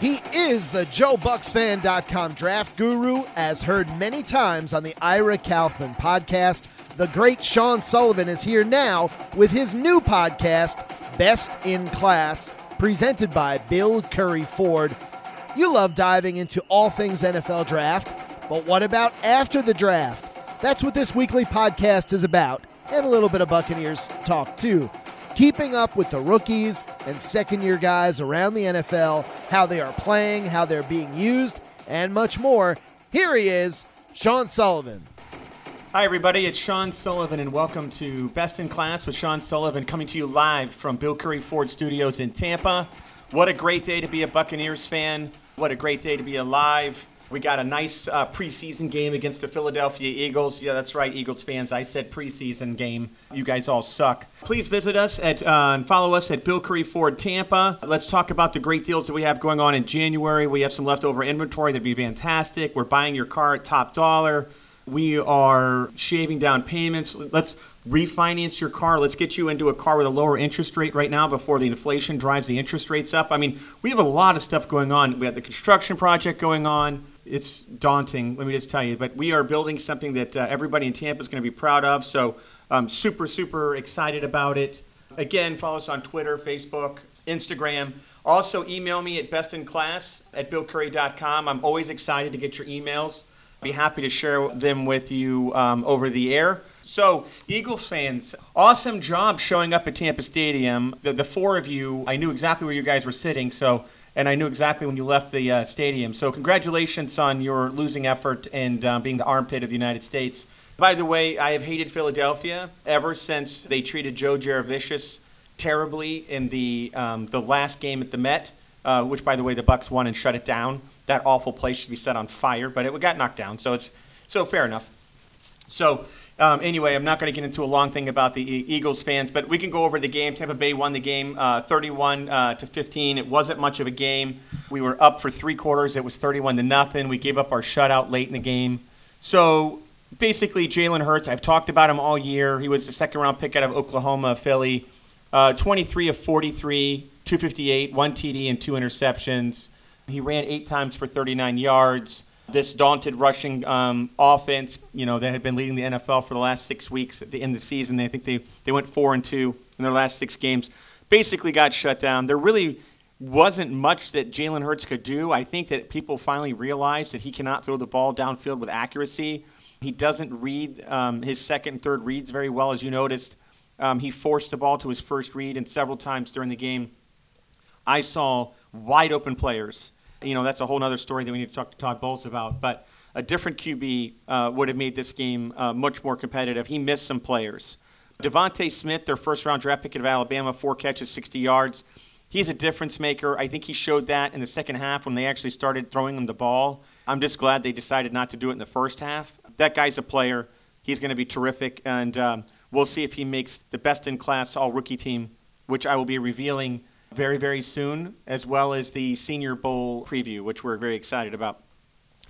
He is the JoeBucsFan.com draft guru, as heard many times on the Ira Kaufman podcast. The great Sean Sullivan is here now with his new podcast, Best in Class, presented by Bill Currie Ford. You love diving into all things NFL draft, but what about after the draft? That's what this weekly podcast is about, and a little bit of Buccaneers talk too keeping up with the rookies and second year guys around the NFL, how they are playing, how they're being used, and much more. Here he is, Sean Sullivan. Hi, everybody. It's Sean Sullivan, and welcome to Best in Class with Sean Sullivan, coming to you live from Bill Currie Ford Studios in Tampa. What a great day to be a Buccaneers fan. What a great day to be alive. We got a nice uh, preseason game against the Philadelphia Eagles. Yeah, that's right, Eagles fans. I said preseason game. You guys all suck. Please visit us at uh, and follow us at Bill Currie Ford Tampa. Let's talk about the great deals that we have going on in January. We have some leftover inventory that'd be fantastic. We're buying your car at top dollar. We are shaving down payments. Let's refinance your car. Let's get you into a car with a lower interest rate right now before the inflation drives the interest rates up. I mean, we have a lot of stuff going on. We have the construction project going on it's daunting, let me just tell you. But we are building something that uh, everybody in Tampa is going to be proud of. So I'm super, super excited about it. Again, follow us on Twitter, Facebook, Instagram. Also, email me at bestinclass at billcurrie.com. I'm always excited to get your emails. I'll be happy to share them with you um, over the air. So, Eagles fans, awesome job showing up at Tampa Stadium. The, the four of you, I knew exactly where you guys were sitting. So, and I knew exactly when you left the uh, stadium. So, congratulations on your losing effort and uh, being the armpit of the United States. By the way, I have hated Philadelphia ever since they treated Joe Jurevicius terribly in the um, the last game at the Vet, uh, which, by the way, the Bucs won and shut it down. That awful place should be set on fire, but it got knocked down, so it's so fair enough. So um, anyway, I'm not going to get into a long thing about the Eagles fans, but we can go over the game. Tampa Bay won the game uh, 31 uh, to 15. It wasn't much of a game. We were up for three quarters. It was 31 to nothing. We gave up our shutout late in the game. So basically, Jalen Hurts. I've talked about him all year. He was a second round pick out of Oklahoma, Philly. Uh, 23 of 43, 258, one TD and two interceptions. He ran eight times for 39 yards this daunted rushing um, offense, you know, that had been leading the NFL for the last six weeks at the end of the season. I think they, they went four and two in their last six games. Basically got shut down. There really wasn't much that Jalen Hurts could do. I think that people finally realized that he cannot throw the ball downfield with accuracy. He doesn't read um, his second and third reads very well, as you noticed. Um, he forced the ball to his first read, and several times during the game, I saw wide open players you know, that's a whole other story that we need to talk to Todd Bowles about. But a different QB uh, would have made this game uh, much more competitive. He missed some players. DeVonta Smith, their first round draft pick out of Alabama, four catches, 60 yards. He's a difference maker. I think he showed that in the second half when they actually started throwing him the ball. I'm just glad they decided not to do it in the first half. That guy's a player. He's going to be terrific, and um, we'll see if he makes the best in class all rookie team, which I will be revealing very, very soon, as well as the Senior Bowl preview, which we're very excited about.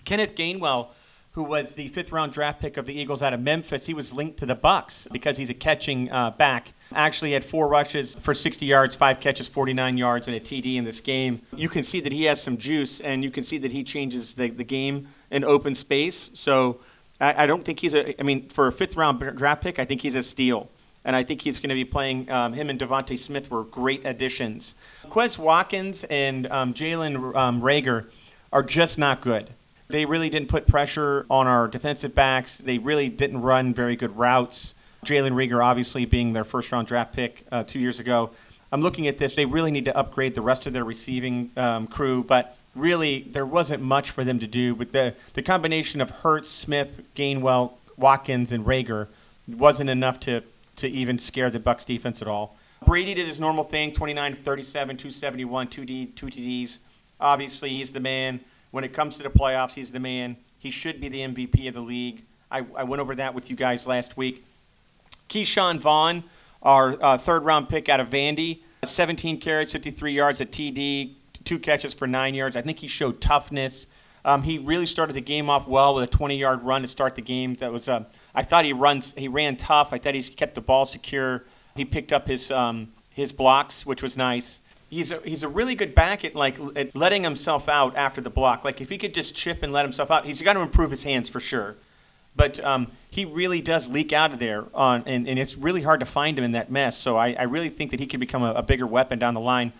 Kenneth Gainwell, who was the fifth round draft pick of the Eagles out of Memphis, he was linked to the Bucs because he's a catching uh, back. Actually, had four rushes for 60 yards, five catches, 49 yards, and a TD in this game. You can see that he has some juice, and you can see that he changes the, the game in open space. So I, I don't think he's a. I mean, for a fifth round draft pick, I think he's a steal and I think he's going to be playing. Um, him and DeVonta Smith were great additions. Quez Watkins and um, Jalen um, Reagor are just not good. They really didn't put pressure on our defensive backs. They really didn't run very good routes. Jalen Reagor, obviously, being their first round draft pick uh, two years ago. I'm looking at this. They really need to upgrade the rest of their receiving um, crew, but really there wasn't much for them to do. But the, the combination of Hurts, Smith, Gainwell, Watkins, and Reagor wasn't enough to to even scare the Bucs defense at all. Brady did his normal thing 29 37, 271, 2D, 2 TDs. Obviously, he's the man. When it comes to the playoffs, he's the man. He should be the MVP of the league. I, I went over that with you guys last week. Ke'Shawn Vaughn, our uh, third round pick out of Vandy, 17 carries, 53 yards at TD, two catches for nine yards. I think he showed toughness. Um, he really started the game off well with a 20 yard run to start the game. That was a I thought he runs. He ran tough. I thought he kept the ball secure. He picked up his um, his blocks, which was nice. he's a, he's a really good back at like at letting himself out after the block. Like if he could just chip and let himself out, he's got to improve his hands for sure. But um, he really does leak out of there on, and, and it's really hard to find him in that mess. So I, I really think that he could become a, a bigger weapon down the line.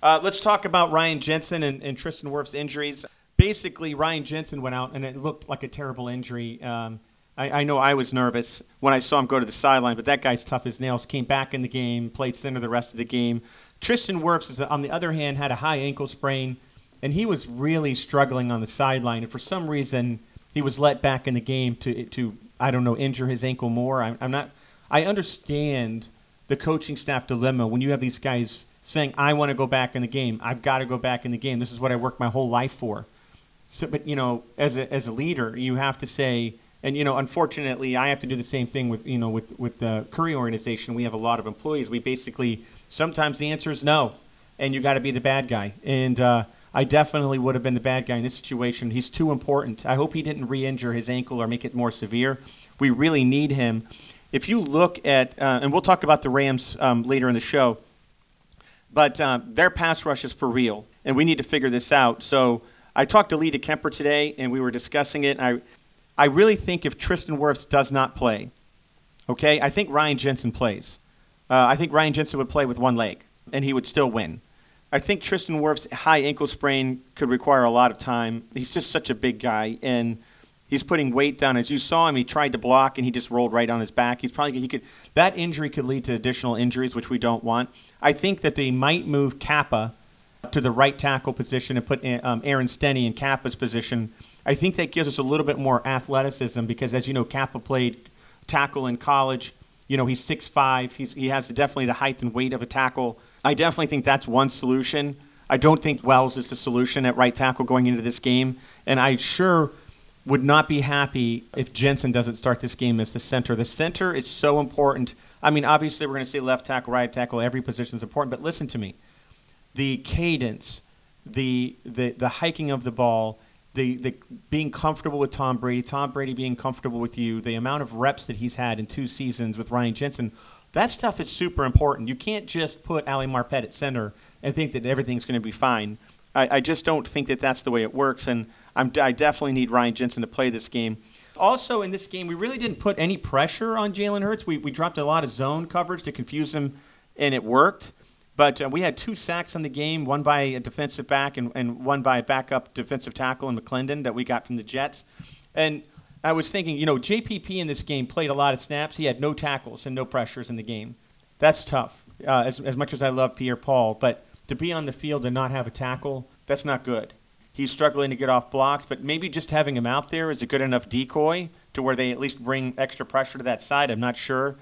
Uh, let's talk about Ryan Jensen and, and Tristan Wirfs' injuries. Basically, Ryan Jensen went out, and it looked like a terrible injury. Um, I, I, know I was nervous when I saw him go to the sideline, but that guy's tough as nails. Came back in the game, played center the rest of the game. Tristan Wirfs, on the other hand, had a high ankle sprain, and he was really struggling on the sideline. And for some reason, he was let back in the game to to I don't know injure his ankle more. I'm, I'm not. I understand the coaching staff dilemma when you have these guys saying, "I want to go back in the game. I've got to go back in the game. This is what I worked my whole life for." So, but you know, as a as a leader, you have to say and you know, unfortunately, I have to do the same thing with you know with with the Currie organization. We have a lot of employees. We basically sometimes the answer is no, and you got to be the bad guy. And uh, I definitely would have been the bad guy in this situation. He's too important. I hope he didn't re-injure his ankle or make it more severe. We really need him. If you look at, uh, and we'll talk about the Rams um, later in the show, but uh, their pass rush is for real, and we need to figure this out. So I talked to Lee Kemper today, and we were discussing it. I I really think if Tristan Wirfs does not play, okay, I think Ryan Jensen plays. Uh, I think Ryan Jensen would play with one leg, and he would still win. I think Tristan Wirfs' high ankle sprain could require a lot of time. He's just such a big guy, and he's putting weight down. As you saw him, he tried to block, and he just rolled right on his back. He's probably he could that injury could lead to additional injuries, which we don't want. I think that they might move Cappa to the right tackle position and put um, Aaron Stinnie in Cappa's position I think that gives us a little bit more athleticism because, as you know, Cappa played tackle in college. You know, he's 6'5. He's, he has definitely the height and weight of a tackle. I definitely think that's one solution. I don't think Wells is the solution at right tackle going into this game. And I sure would not be happy if Jensen doesn't start this game as the center. The center is so important. I mean, obviously, we're going to say left tackle, right tackle, every position is important. But listen to me the cadence, the, the, the hiking of the ball, the, the being comfortable with Tom Brady, Tom Brady being comfortable with you, the amount of reps that he's had in two seasons with Ryan Jensen, that stuff is super important. You can't just put Ali Marpet at center and think that everything's going to be fine. I, I, just don't think that that's the way it works, and I'm, I definitely need Ryan Jensen to play this game. Also, in this game, we really didn't put any pressure on Jalen Hurts. We, we dropped a lot of zone coverage to confuse him, and it worked. But uh, we had two sacks in the game, one by a defensive back and, and one by a backup defensive tackle in McLendon that we got from the Jets. And I was thinking, you know, JPP in this game played a lot of snaps. He had no tackles and no pressures in the game. That's tough, uh, as, as much as I love Pierre Paul. But to be on the field and not have a tackle, that's not good. He's struggling to get off blocks, but maybe just having him out there is a good enough decoy to where they at least bring extra pressure to that side. I'm not sure.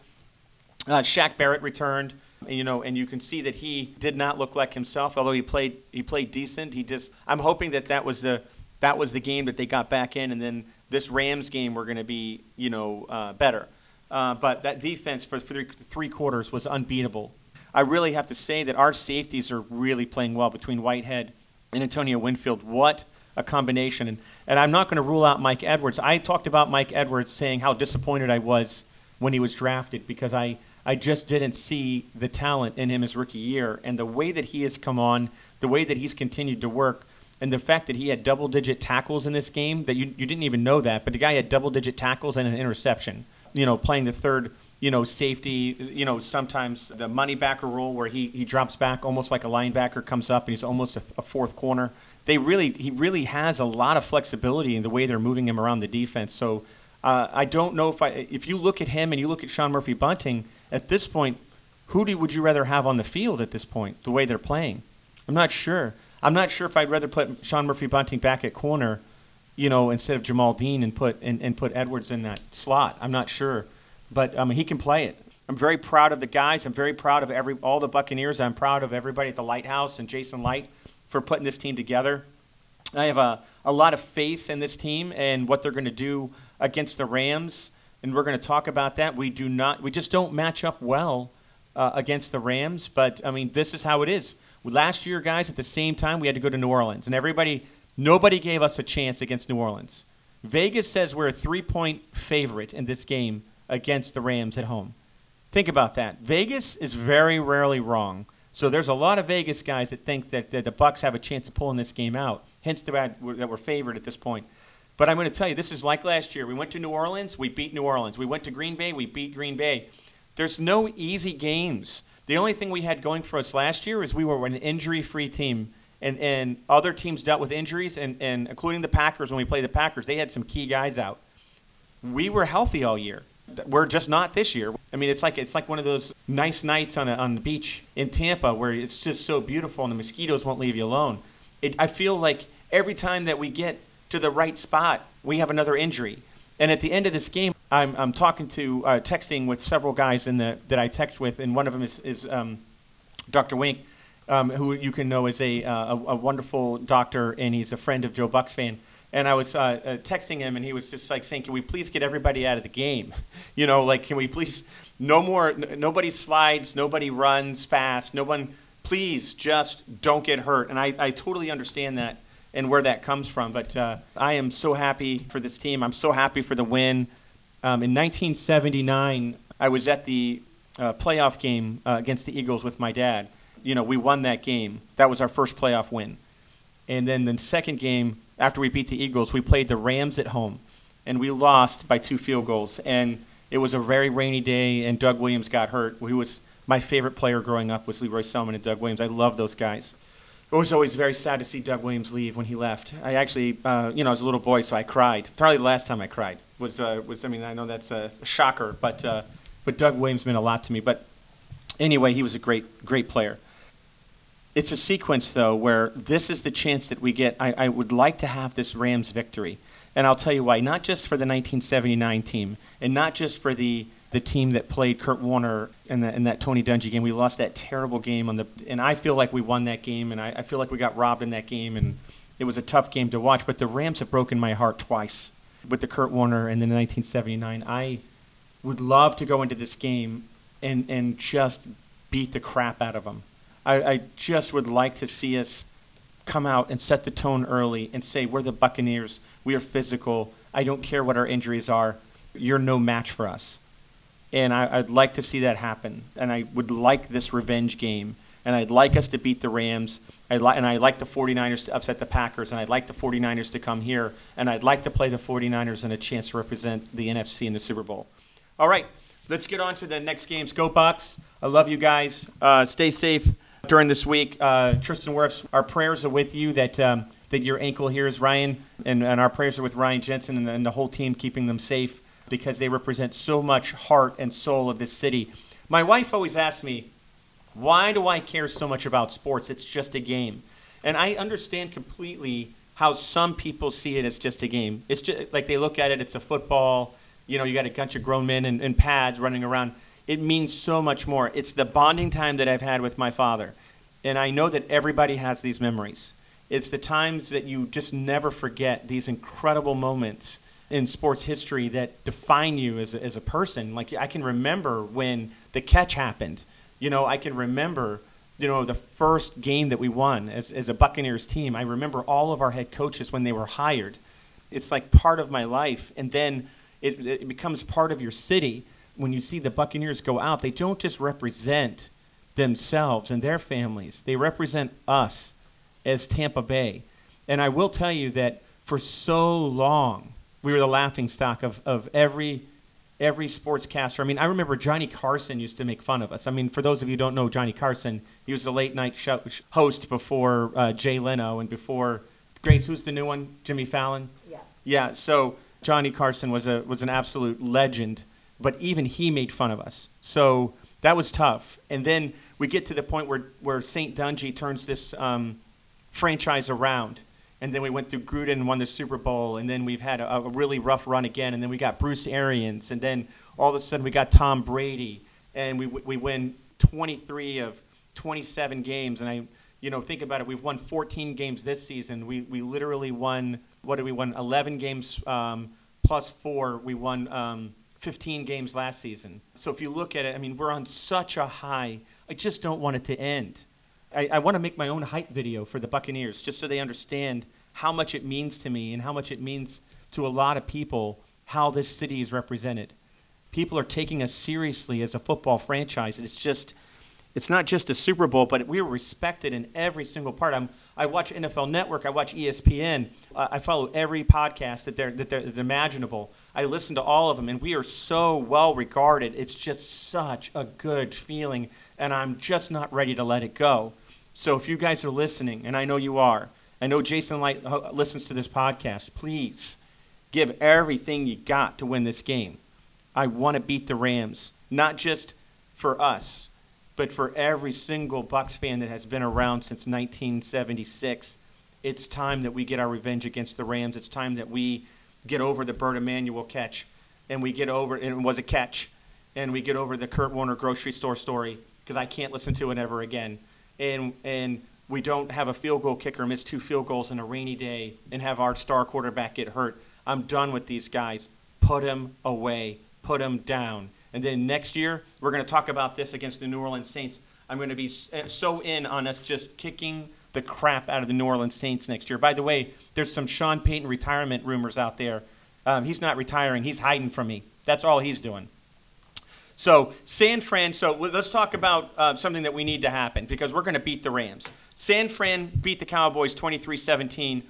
Uh, Shaq Barrett returned you know, and you can see that he did not look like himself. Although he played, he played decent. He just, I'm hoping that that was the that was the game that they got back in, and then this Rams game we're going to be, you know, uh, better. Uh, but that defense for three, quarters was unbeatable. I really have to say that our safeties are really playing well between Whitehead and Antonio Winfield. What a combination! And, and I'm not going to rule out Mike Edwards. I talked about Mike Edwards saying how disappointed I was when he was drafted because I I just didn't see the talent in him his rookie year. And the way that he has come on, the way that he's continued to work, and the fact that he had double digit tackles in this game, that you, you didn't even know that, but the guy had double digit tackles and an interception, you know, playing the third, you know, safety, you know, sometimes the money backer role where he, he drops back almost like a linebacker comes up and he's almost a, a fourth corner. They really, he really has a lot of flexibility in the way they're moving him around the defense. So uh, I don't know if I, if you look at him and you look at Sean Murphy Bunting, at this point, who do, would you rather have on the field at this point, the way they're playing? I'm not sure. I'm not sure if I'd rather put Sean Murphy Bunting back at corner, you know, instead of Jamel Dean and put and, and put Edwards in that slot. I'm not sure, but um, he can play it. I'm very proud of the guys. I'm very proud of every all the Buccaneers. I'm proud of everybody at the Lighthouse and Jason Licht for putting this team together. I have a, a lot of faith in this team and what they're going to do against the Rams and we're going to talk about that. We do not, we just don't match up well uh, against the Rams. But I mean, this is how it is. Last year, guys, at the same time, we had to go to New Orleans, and everybody, nobody gave us a chance against New Orleans. Vegas says we're a three-point favorite in this game against the Rams at home. Think about that. Vegas is very rarely wrong. So there's a lot of Vegas guys that think that, that the Bucs have a chance of pulling this game out. Hence the that we're favored at this point. But I'm going to tell you, this is like last year. We went to New Orleans, we beat New Orleans. We went to Green Bay, we beat Green Bay. There's no easy games. The only thing we had going for us last year is we were an injury-free team, and, and other teams dealt with injuries, and, and including the Packers. When we played the Packers, they had some key guys out. We were healthy all year. We're just not this year. I mean, it's like it's like one of those nice nights on a, on the beach in Tampa where it's just so beautiful and the mosquitoes won't leave you alone. It, I feel like every time that we get to the right spot, we have another injury. And at the end of this game, I'm, I'm talking to, uh, texting with several guys in the, that I text with, and one of them is, is um, Dr. Wink, um, who you can know is a, uh, a, a, wonderful doctor, and he's a friend of Joe Bucs fan. And I was uh, uh, texting him, and he was just like saying, "Can we please get everybody out of the game? You know, like, can we please no more? N- nobody slides, nobody runs fast, no one. Please, just don't get hurt." And I, I totally understand that and where that comes from. But uh, I am so happy for this team. I'm so happy for the win. Um, in 1979, I was at the uh, playoff game uh, against the Eagles with my dad. You know, we won that game. That was our first playoff win. And then the second game, after we beat the Eagles, we played the Rams at home, and we lost by two field goals. And it was a very rainy day, and Doug Williams got hurt. Who was my favorite player growing up was Lee Roy Selmon and Doug Williams. I love those guys it was always very sad to see Doug Williams leave when he left. I actually, uh, you know, I was a little boy, so I cried. Probably the last time I cried was uh, was. I mean, I know that's a shocker, but uh, but Doug Williams meant a lot to me. But anyway, he was a great great player. It's a sequence though where this is the chance that we get. I, I would like to have this Rams victory, and I'll tell you why. Not just for the 1979 team, and not just for the the team that played Kurt Warner in, the, in that Tony Dungy game. We lost that terrible game on the, and I feel like we won that game, and I, I feel like we got robbed in that game, and it was a tough game to watch. But the Rams have broken my heart twice with the Kurt Warner and then 1979. I would love to go into this game and and just beat the crap out of them. I, I just would like to see us come out and set the tone early and say we're the Buccaneers. We are physical. I don't care what our injuries are. You're no match for us and I, would like to see that happen. And I would like this revenge game, and I'd like us to beat the Rams. I'd li- and I'd like the 49ers to upset the Packers, and I'd like the 49ers to come here, and I'd like to play the 49ers and a chance to represent the NFC in the Super Bowl. All right, let's get on to the next games. Go Bucs! I love you guys. Uh, stay safe during this week. Uh, Tristan Wirfs, our prayers are with you that. Um, that your ankle here is Ryan, and, and our prayers are with Ryan Jensen and, and the whole team, keeping them safe because they represent so much heart and soul of this city. My wife always asks me, why do I care so much about sports? It's just a game. And I understand completely how some people see it as just a game. It's just like they look at it, it's a football, you know, you got a bunch of grown men in, in pads running around. It means so much more. It's the bonding time that I've had with my father. And I know that everybody has these memories. It's the times that you just never forget these incredible moments in sports history that define you as a, as a person. Like I can remember when the catch happened. You know, I can remember, you know, the first game that we won as, as a Buccaneers team. I remember all of our head coaches when they were hired. It's like part of my life. And then it, it becomes part of your city. When you see the Buccaneers go out, they don't just represent themselves and their families, they represent us as Tampa Bay. And I will tell you that for so long, we were the laughing stock of, of every every sportscaster. I mean, I remember Johnny Carson used to make fun of us. I mean, for those of you who don't know Johnny Carson, he was the late night show, host before uh, Jay Leno and before Grace. Who's the new one? Jimmy Fallon. Yeah. Yeah. So Johnny Carson was a was an absolute legend, but even he made fun of us. So that was tough. And then we get to the point where where Saint Dungy turns this um, franchise around and then we went through Gruden and won the Super Bowl, and then we've had a, a, really rough run again, and then we got Bruce Arians, and then all of a sudden we got Tom Brady, and we we win 23 of 27 games, and I you know think about it, we've won 14 games this season. We we literally won what did we won 11 games um, plus four. We won um, 15 games last season. So if you look at it, I mean we're on such a high. I just don't want it to end. I, I want to make my own hype video for the Buccaneers just so they understand how much it means to me and how much it means to a lot of people how this city is represented. People are taking us seriously as a football franchise, and it's just, it's not just a Super Bowl, but we were respected in every single part. I'm, I watch NFL Network, I watch ESPN, uh, I follow every podcast that they're, that they're, that's imaginable. I listen to all of them, and we are so well regarded. It's just such a good feeling, and I'm just not ready to let it go. So if you guys are listening, and I know you are, I know Jason Licht uh, listens to this podcast, please give everything you got to win this game. I want to beat the Rams, not just for us, but for every single Bucs fan that has been around since 1976. It's time that we get our revenge against the Rams. It's time that we get over the Bert Emanuel catch, and we get over and it was a catch, and we get over the Kurt Warner grocery store story because I can't listen to it ever again. And and we don't have a field goal kicker miss two field goals in a rainy day and have our star quarterback get hurt. I'm done with these guys. Put him away. Put him down. And then next year, we're going to talk about this against the New Orleans Saints. I'm going to be eh, so in on us just kicking the crap out of the New Orleans Saints next year. By the way, there's some Sean Payton retirement rumors out there. Um, he's not retiring, he's hiding from me. That's all he's doing. So, San Fran, so let's talk about uh, something that we need to happen because we're going to beat the Rams. San Fran beat the Cowboys 23 17.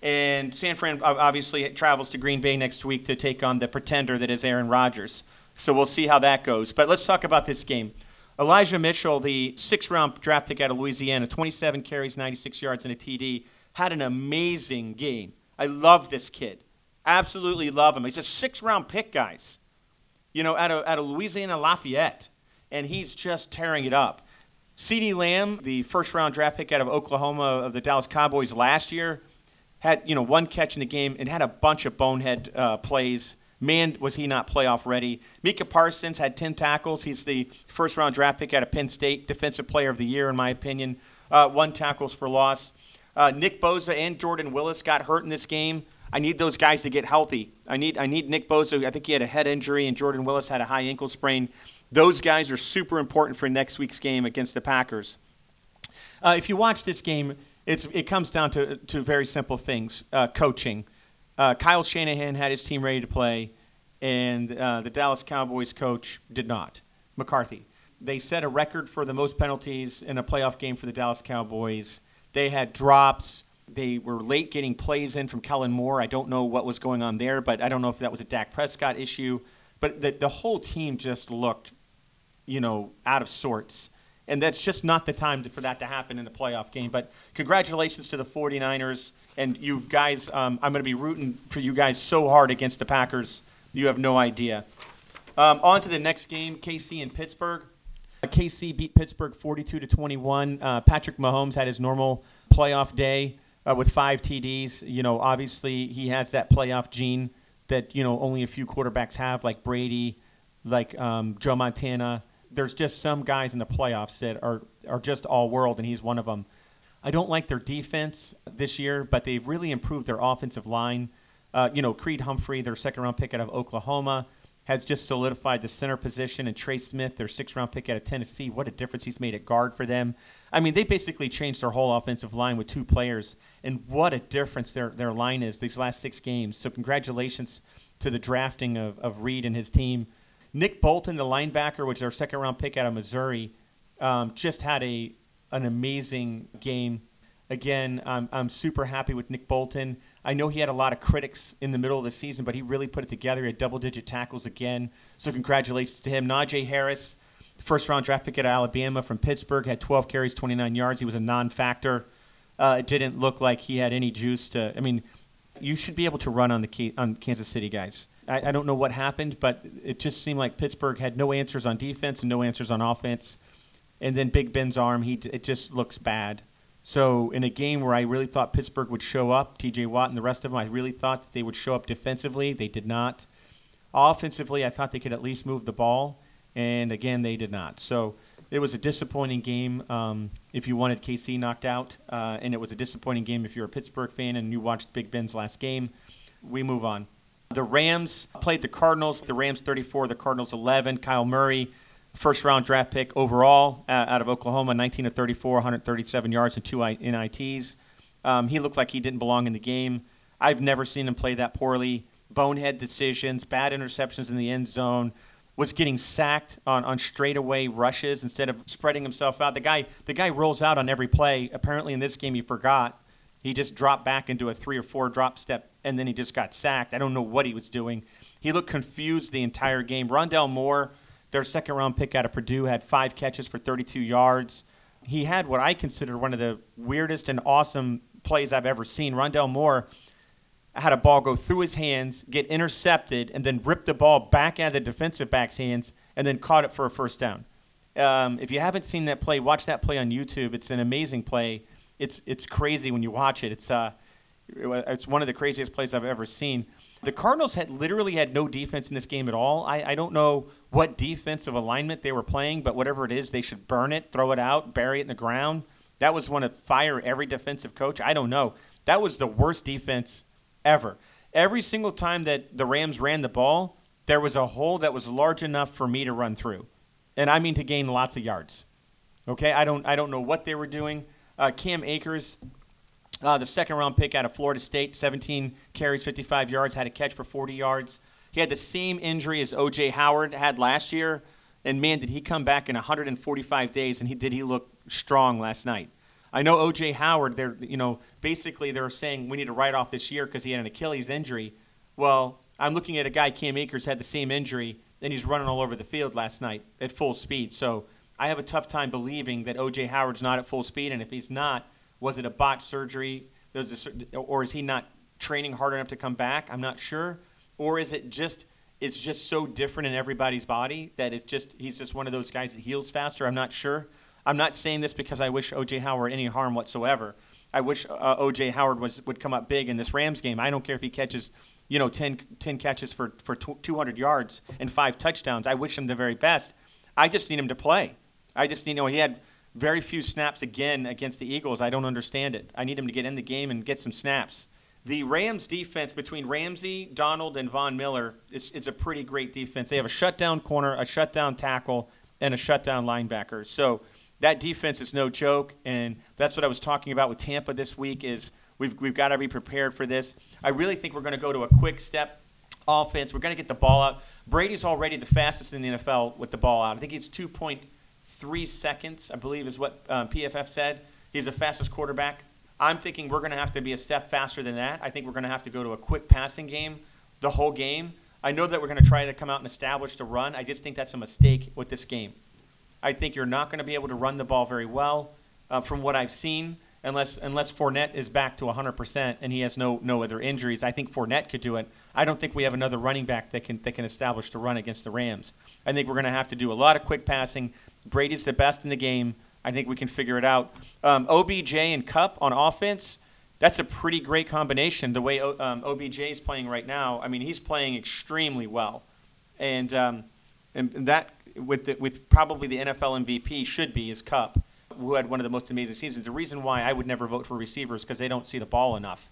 And San Fran obviously travels to Green Bay next week to take on the pretender that is Aaron Rodgers. So we'll see how that goes. But let's talk about this game. Elijah Mitchell, the six round draft pick out of Louisiana, 27 carries, 96 yards, and a TD, had an amazing game. I love this kid. Absolutely love him. He's a six round pick, guys. You know, out of, out of Louisiana Lafayette. And he's just tearing it up. CeeDee Lamb, the first round draft pick out of Oklahoma of the Dallas Cowboys last year, had you know one catch in the game and had a bunch of bonehead uh, plays. Man, was he not playoff ready? Micah Parsons had 10 tackles. He's the first round draft pick out of Penn State, defensive player of the year, in my opinion. Uh, one tackles for loss. Uh, Nick Bosa and Jordan Willis got hurt in this game. I need those guys to get healthy. I need I need Nick Bosa. I think he had a head injury, and Jordan Willis had a high ankle sprain. Those guys are super important for next week's game against the Packers. Uh, if you watch this game, it's, it comes down to, to very simple things uh, coaching. Uh, Kyle Shanahan had his team ready to play, and uh, the Dallas Cowboys coach did not. McCarthy. They set a record for the most penalties in a playoff game for the Dallas Cowboys. They had drops. They were late getting plays in from Kellen Moore. I don't know what was going on there, but I don't know if that was a Dak Prescott issue. But the, the whole team just looked you know, out of sorts. And that's just not the time to, for that to happen in a playoff game. But congratulations to the 49ers. And you guys, um, I'm going to be rooting for you guys so hard against the Packers. You have no idea. Um, on to the next game KC and Pittsburgh. Uh, KC beat Pittsburgh 42 to 21. Uh, Patrick Mahomes had his normal playoff day uh, with five TDs. You know, obviously he has that playoff gene that you know only a few quarterbacks have, like Brady, like um, Joe Montana, there's just some guys in the playoffs that are are just all world, and he's one of them. I don't like their defense this year, but they've really improved their offensive line. Uh, you know, Creed Humphrey, their second round pick out of Oklahoma, has just solidified the center position, and Trey Smith, their sixth round pick out of Tennessee, what a difference he's made at guard for them. I mean, they basically changed their whole offensive line with two players, and what a difference their their line is these last six games. So congratulations to the drafting of, of Reid and his team. Nick Bolton, the linebacker, which is our second round pick out of Missouri, um, just had a an amazing game. Again, I'm, I'm super happy with Nick Bolton. I know he had a lot of critics in the middle of the season, but he really put it together. He had double digit tackles again. So, congratulations to him. Najee Harris, first round draft pick at Alabama from Pittsburgh, had 12 carries, 29 yards. He was a non factor. Uh, it didn't look like he had any juice to. I mean, you should be able to run on the on Kansas City guys. I, I don't know what happened, but it just seemed like Pittsburgh had no answers on defense and no answers on offense. And then Big Ben's arm, he it just looks bad. So in a game where I really thought Pittsburgh would show up, T.J. Watt and the rest of them, I really thought that they would show up defensively. They did not. Offensively, I thought they could at least move the ball, and again, they did not. So it was a disappointing game um, if you wanted KC knocked out, uh, and it was a disappointing game if you're a Pittsburgh fan and you watched Big Ben's last game. We move on. The Rams played the Cardinals. The Rams 34, the Cardinals 11. Kyler Murray, first round draft pick overall uh, out of Oklahoma, 19 to 34, 137 yards and two NITs. Um, he looked like he didn't belong in the game. I've never seen him play that poorly. Bonehead decisions, bad interceptions in the end zone. was getting sacked on, on straightaway rushes instead of spreading himself out. The guy the guy rolls out on every play. Apparently in this game he forgot. He just dropped back into a three or four drop step and then he just got sacked. I don't know what he was doing. He looked confused the entire game. Rondale Moore, their second round pick out of Purdue, had five catches for 32 yards. He had what I consider one of the weirdest and awesome plays I've ever seen. Rondale Moore had a ball go through his hands, get intercepted, and then rip the ball back out of the defensive back's hands, and then caught it for a first down. Um, if you haven't seen that play, watch that play on YouTube. It's an amazing play. It's it's crazy when you watch it. It's uh, it's one of the craziest plays I've ever seen. The Cardinals had literally had no defense in this game at all. I, I don't know what defensive alignment they were playing, but whatever it is, they should burn it, throw it out, bury it in the ground. That was one to fire every defensive coach. I don't know. That was the worst defense ever. Every single time that the Rams ran the ball, there was a hole that was large enough for me to run through, and I mean to gain lots of yards. Okay, I don't I don't know what they were doing. Uh, Cam Akers, uh, the second round pick out of Florida State, 17 carries, 55 yards, had a catch for 40 yards. He had the same injury as O.J. Howard had last year, and man, did he come back in 145 days, and he did he look strong last night. I know O.J. Howard. They're you know basically they're saying we need to write off this year because he had an Achilles injury. Well, I'm looking at a guy Cam Akers had the same injury, and he's running all over the field last night at full speed. So I have a tough time believing that O.J. Howard's not at full speed, and if he's not, was it a botched surgery, or is he not training hard enough to come back? I'm not sure, or is it just it's just so different in everybody's body that it's just he's just one of those guys that heals faster. I'm not sure. I'm not saying this because I wish O.J. Howard any harm whatsoever. I wish uh, O.J. Howard was would come up big in this Rams game. I don't care if he catches, you know, 10, 10 catches for for 200 yards and five touchdowns. I wish him the very best. I just need him to play. I just need, you know, he had very few snaps again against the Eagles. I don't understand it. I need him to get in the game and get some snaps. The Rams defense between Ramsey, Donald, and Von Miller is, a pretty great defense. They have a shutdown corner, a shutdown tackle, and a shutdown linebacker. So that defense is no joke, and that's what I was talking about with Tampa this week. Is we've we've got to be prepared for this. I really think we're going to go to a quick step offense. We're going to get the ball out. Brady's already the fastest in the NFL with the ball out. I think he's 2.3 seconds, I believe, is what um, PFF said. He's the fastest quarterback. I'm thinking we're going to have to be a step faster than that. I think we're going to have to go to a quick passing game the whole game. I know that we're going to try to come out and establish the run. I just think that's a mistake with this game. I think you're not going to be able to run the ball very well uh, from what I've seen unless unless Fournette is back to 100% and he has no no other injuries. I think Fournette could do it. I don't think we have another running back that can that can establish the run against the Rams. I think we're going to have to do a lot of quick passing. Brady's the best in the game. I think we can figure it out. Um, OBJ and Kupp on offense. That's a pretty great combination. The way um, OBJ is playing right now, I mean, he's playing extremely well, and um, and that with the, with probably the NFL MVP should be is Kupp, who had one of the most amazing seasons. The reason why I would never vote for receivers because they don't see the ball enough.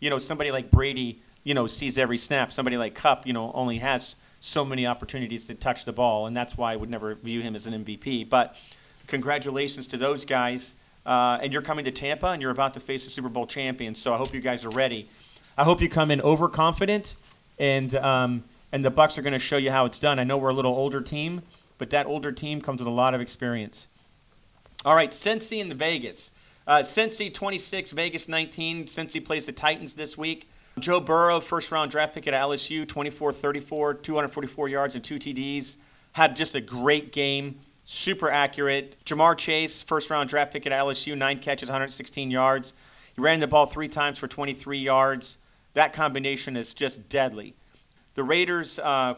You know, somebody like Brady, you know, sees every snap. Somebody like Kupp, you know, only has so many opportunities to touch the ball, and that's why I would never view him as an MVP. But congratulations to those guys. Uh, and you're coming to Tampa, and you're about to face the Super Bowl champions. So I hope you guys are ready. I hope you come in overconfident, and um, and the Bucs are going to show you how it's done. I know we're a little older team, but that older team comes with a lot of experience. All right, Cincy and the Vegas. Uh, Cincy 26, Vegas 19. Cincy plays the Titans this week. Joe Burrow, first round draft pick at LSU, 24 34, 244 yards and two TDs. Had just a great game, super accurate. Ja'Marr Chase, first round draft pick at LSU, nine catches, 116 yards. He ran the ball three times for 23 yards. That combination is just deadly. The Raiders uh, uh,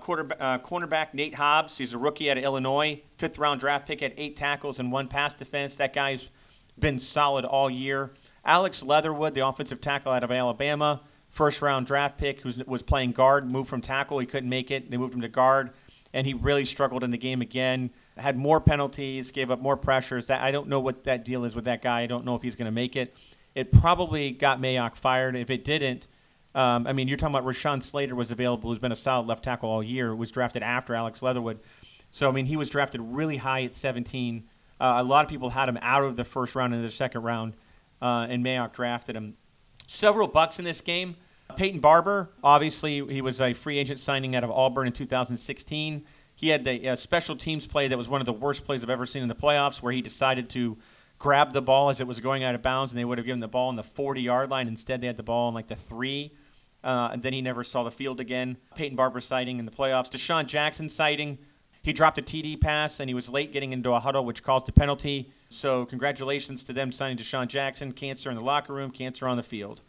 cornerback Nate Hobbs, he's a rookie out of Illinois, fifth round draft pick, had eight tackles and one pass defense. That guy's been solid all year. Alex Leatherwood, the offensive tackle out of Alabama, first round draft pick, who was playing guard, moved from tackle. He couldn't make it. They moved him to guard, and he really struggled in the game again. Had more penalties, gave up more pressures. That I don't know what that deal is with that guy. I don't know if he's going to make it. It probably got Mayock fired. If it didn't, um, I mean, you're talking about Rashawn Slater was available, who's been a solid left tackle all year, was drafted after Alex Leatherwood. So, I mean, he was drafted really high at 17. Uh, a lot of people had him out of the first round into the second round, uh, and Mayock drafted him. Several bucs in this game. Peyton Barber, obviously, he was a free agent signing out of Auburn in 2016. He had the uh, special teams play that was one of the worst plays I've ever seen in the playoffs, where he decided to grab the ball as it was going out of bounds, and they would have given the ball on the 40 yard line. Instead, they had the ball on like the three. Uh, and then he never saw the field again. Peyton Barber sighting in the playoffs. DeSean Jackson sighting. He dropped a TD pass and he was late getting into a huddle, which caused a penalty. So, congratulations to them signing DeSean Jackson. Cancer in the locker room, cancer on the field.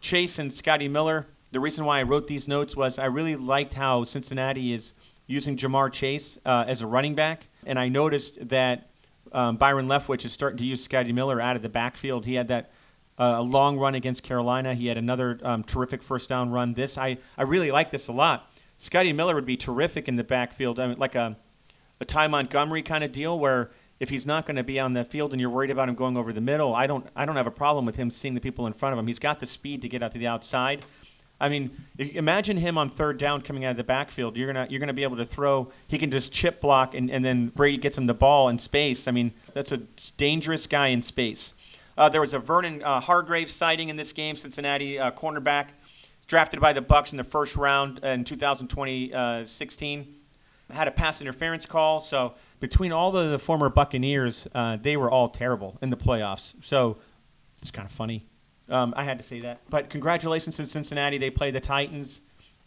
Chase and Scotty Miller. The reason why I wrote these notes was I really liked how Cincinnati is using Ja'Marr Chase uh, as a running back. And I noticed that um, Byron Leftwich is starting to use Scotty Miller out of the backfield. He had that uh, long run against Carolina. He had another um, terrific first down run. This I, I really like this a lot. Scotty Miller would be terrific in the backfield, I mean, like a a Ty Montgomery kind of deal where if he's not going to be on the field and you're worried about him going over the middle, I don't I don't have a problem with him seeing the people in front of him. He's got the speed to get out to the outside. I mean, imagine him on third down coming out of the backfield. You're gonna you're gonna be able to throw. He can just chip block, and, and then Brady gets him the ball in space. I mean, that's a dangerous guy in space. Uh, there was a Vernon uh, Hargreaves sighting in this game. Cincinnati uh, cornerback, drafted by the Bucs in the first round in 2016, had a pass interference call. So between all the, the former Buccaneers, uh, they were all terrible in the playoffs. So it's kind of funny. Um, I had to say that. But congratulations to Cincinnati. They play the Titans.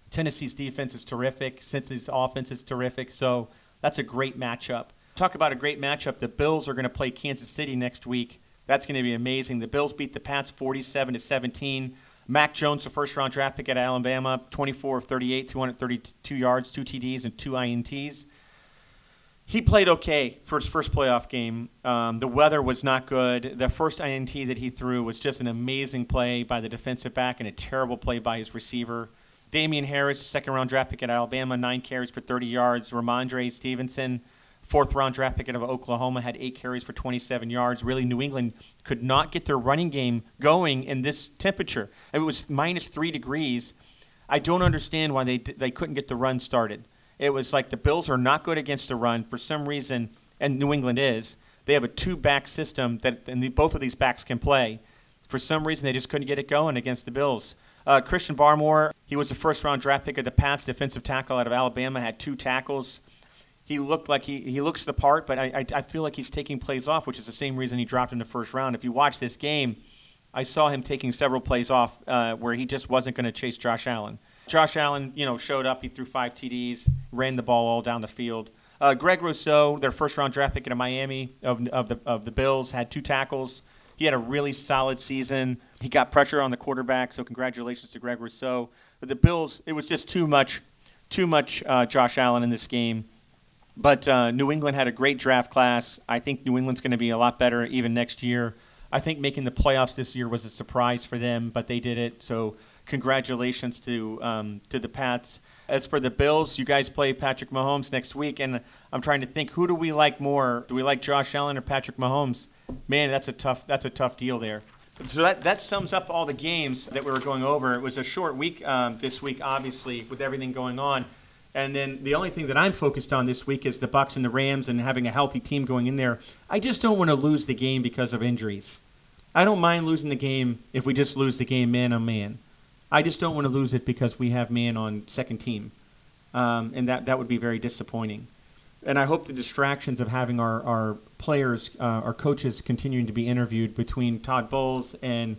Tennessee's defense is terrific. Cincinnati's offense is terrific. So that's a great matchup. Talk about a great matchup. The Bills are going to play Kansas City next week. That's going to be amazing. The Bills beat the Pats 47 to 17. Mac Jones, the first round draft pick at Alabama, 24 of 38, 232 yards, two TDs, and two INTs. He played okay for his first playoff game. Um, the weather was not good. The first INT that he threw was just an amazing play by the defensive back and a terrible play by his receiver. Damien Harris, second round draft pick at Alabama, nine carries for 30 yards. Rhamondre Stevenson, fourth round draft pick out of Oklahoma, had eight carries for 27 yards. Really, New England could not get their running game going in this temperature. It was minus three degrees. I don't understand why they they couldn't get the run started. It was like the Bills are not good against the run for some reason, and New England is. They have a two-back system that, and the, both of these backs can play. For some reason, they just couldn't get it going against the Bills. Uh, Christian Barmore, he was a first-round draft pick of the Pats, defensive tackle out of Alabama, had two tackles he looked like he, he looks the part, but I, I, I feel like he's taking plays off, which is the same reason he dropped in the first round. If you watch this game, I saw him taking several plays off uh, where he just wasn't going to chase Josh Allen. Josh Allen, you know, showed up. He threw five TDs, ran the ball all down the field. Uh, Greg Rousseau, their first round draft pick in Miami of, of, the, of the Bills, had two tackles. He had a really solid season. He got pressure on the quarterback, so congratulations to Greg Rousseau. But the Bills, it was just too much, too much uh, Josh Allen in this game. But uh, New England had a great draft class. I think New England's going to be a lot better even next year. I think making the playoffs this year was a surprise for them, but they did it. So congratulations to um, to the Pats. As for the Bills, you guys play Patrick Mahomes next week, and I'm trying to think who do we like more? Do we like Josh Allen or Patrick Mahomes? Man, that's a tough that's a tough deal there. So that, that sums up all the games that we were going over. It was a short week um, this week, obviously, with everything going on. And then the only thing that I'm focused on this week is the Bucs and the Rams and having a healthy team going in there. I just don't want to lose the game because of injuries. I don't mind losing the game if we just lose the game man on man. I just don't want to lose it because we have man on second team, um, and that that would be very disappointing. And I hope the distractions of having our our players, uh, our coaches, continuing to be interviewed between Todd Bowles and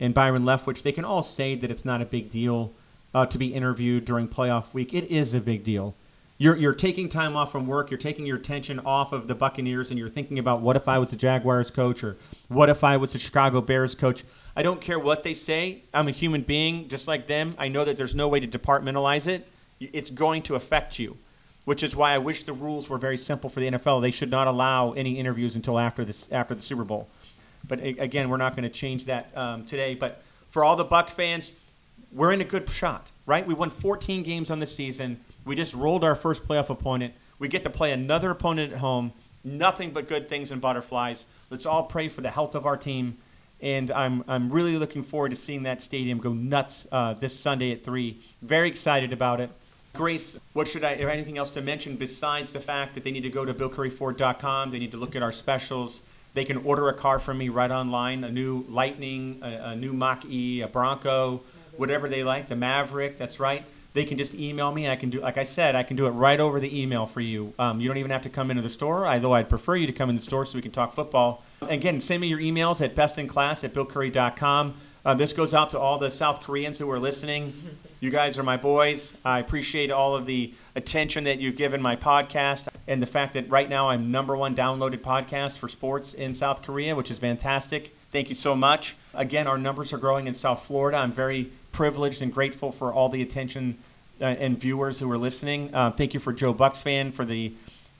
and Byron Leftwich, they can all say that it's not a big deal uh, to be interviewed during playoff week. It is a big deal. You're, you're taking time off from work. You're taking your attention off of the Buccaneers, and you're thinking about what if I was the Jaguars coach, or what if I was the Chicago Bears coach. I don't care what they say. I'm a human being, just like them. I know that there's no way to departmentalize it. It's going to affect you, which is why I wish the rules were very simple for the NFL. They should not allow any interviews until after this after the Super Bowl. But again, we're not going to change that um, today. But for all the Buc fans, we're in a good shot, right? We won 14 games on the season. We just rolled our first playoff opponent. We get to play another opponent at home. Nothing but good things and butterflies. Let's all pray for the health of our team. And I'm, I'm really looking forward to seeing that stadium go nuts uh, this Sunday at 3. Very excited about it. Grace, what should I, anything else to mention besides the fact that they need to go to BillCurrieFord.com? They need to look at our specials. They can order a car from me right online a new Lightning, a, a new Mach E, a Bronco, whatever they like. The Maverick, that's right. They can just email me. I can do, like I said, I can do it right over the email for you. Um, you don't even have to come into the store, although I'd prefer you to come in the store so we can talk football. Again, send me your emails at bestinclass at billcurrie.com. Uh, this goes out to all the South Koreans who are listening. You guys are my boys. I appreciate all of the attention that you've given my podcast and the fact that right now I'm number one downloaded podcast for sports in South Korea, which is fantastic. Thank you so much. Again, our numbers are growing in South Florida. I'm very privileged and grateful for all the attention uh, and viewers who are listening. Uh, thank you for JoeBucsFan for the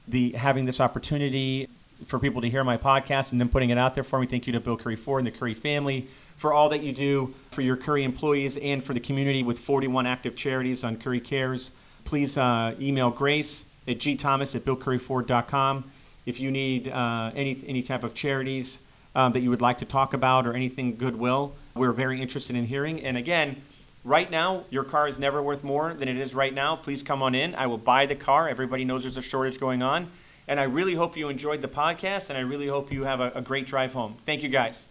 the having this opportunity for people to hear my podcast and then putting it out there for me. Thank you to Bill Currie Ford and the Currie family for all that you do for your Currie employees and for the community with 41 active charities on Currie Cares. Please uh, email Grace at gthomas at billcurrieford.com if you need uh, any any type of charities um, that you would like to talk about or anything goodwill. We're very interested in hearing. And again, right now, your car is never worth more than it is right now. Please come on in. I will buy the car. Everybody knows there's a shortage going on. And I really hope you enjoyed the podcast, and I really hope you have a, a great drive home. Thank you, guys.